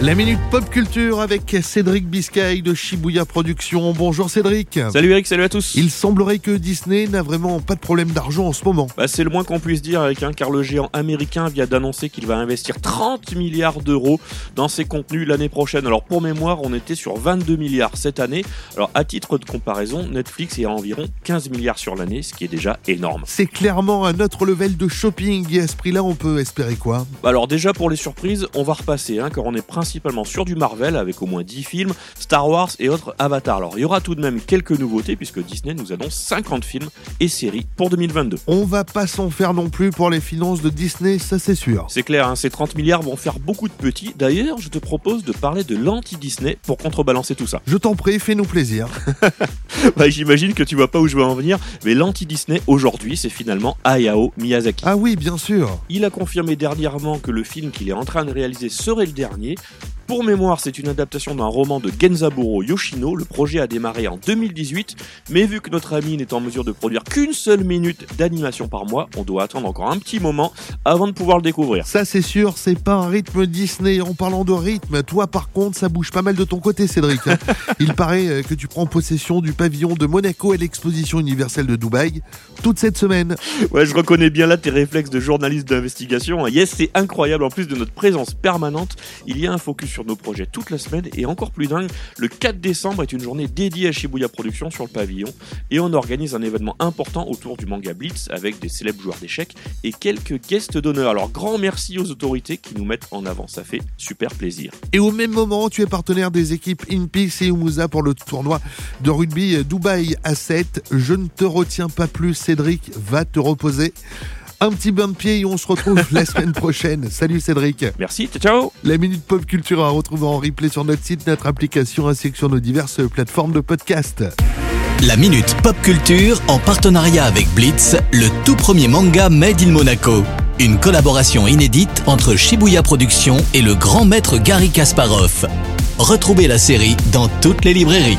La Minute Pop Culture avec Cédric Biscay de Shibuya Productions. Bonjour Cédric. Salut Eric, salut à tous. Il semblerait que Disney n'a vraiment pas de problème d'argent en ce moment. Bah, c'est le moins qu'on puisse dire Eric, hein, car le géant américain vient d'annoncer qu'il va investir 30 milliards d'euros dans ses contenus l'année prochaine. Alors pour mémoire, on était sur 22 milliards cette année. Alors à titre de comparaison, Netflix est à environ 15 milliards sur l'année, ce qui est déjà énorme. C'est clairement un autre level de shopping et à ce prix-là, on peut espérer quoi? Bah, Alors déjà pour les surprises, on va repasser, hein, car on est principalement sur du Marvel avec au moins 10 films, Star Wars et autres Avatar. Alors il y aura tout de même quelques nouveautés puisque Disney nous annonce 50 films et séries pour 2022. On va pas s'en faire non plus pour les finances de Disney, ça c'est sûr. C'est clair, hein, ces 30 milliards vont faire beaucoup de petits. D'ailleurs, je te propose de parler de l'anti-Disney pour contrebalancer tout ça. Je t'en prie, fais-nous plaisir. Bah, J'imagine que tu vois pas où je veux en venir, mais l'anti-Disney aujourd'hui, c'est finalement Hayao Miyazaki. Ah oui, bien sûr. Il a confirmé dernièrement que le film qu'il est en train de réaliser serait le dernier. Pour mémoire, c'est une adaptation d'un roman de Genzaburo Yoshino. Le projet a démarré en 2018, mais vu que notre ami n'est en mesure de produire qu'une seule minute d'animation par mois, on doit attendre encore un petit moment avant de pouvoir le découvrir. Ça c'est sûr, c'est pas un rythme Disney. En parlant de rythme, toi par contre, ça bouge pas mal de ton côté, Cédric. hein. Il paraît euh, que tu prends possession du pavillon de Monaco à l'exposition universelle de Dubaï toute cette semaine. Ouais, je reconnais bien là tes réflexes de journaliste d'investigation. Yes, c'est incroyable. En plus de notre présence permanente, il y a un focus nos projets toute la semaine et encore plus dingue, le 4 décembre est une journée dédiée à Shibuya Productions sur le pavillon et on organise un événement important autour du manga Blitz avec des célèbres joueurs d'échecs et quelques guests d'honneur. Alors grand merci aux autorités qui nous mettent en avant, ça fait super plaisir. Et au même moment, tu es partenaire des équipes InPix et Umusa pour le tournoi de rugby Dubaï à 7. Je ne te retiens pas plus, Cédric, va te reposer. Un petit bain de pied et on se retrouve la semaine prochaine. Salut Cédric. Merci, ciao La Minute Pop Culture à retrouver en replay sur notre site, notre application ainsi que sur nos diverses plateformes de podcast. La Minute Pop Culture en partenariat avec Blitz, le tout premier manga Made in Monaco. Une collaboration inédite entre Shibuya Productions et le grand maître Gary Kasparov. Retrouvez la série dans toutes les librairies.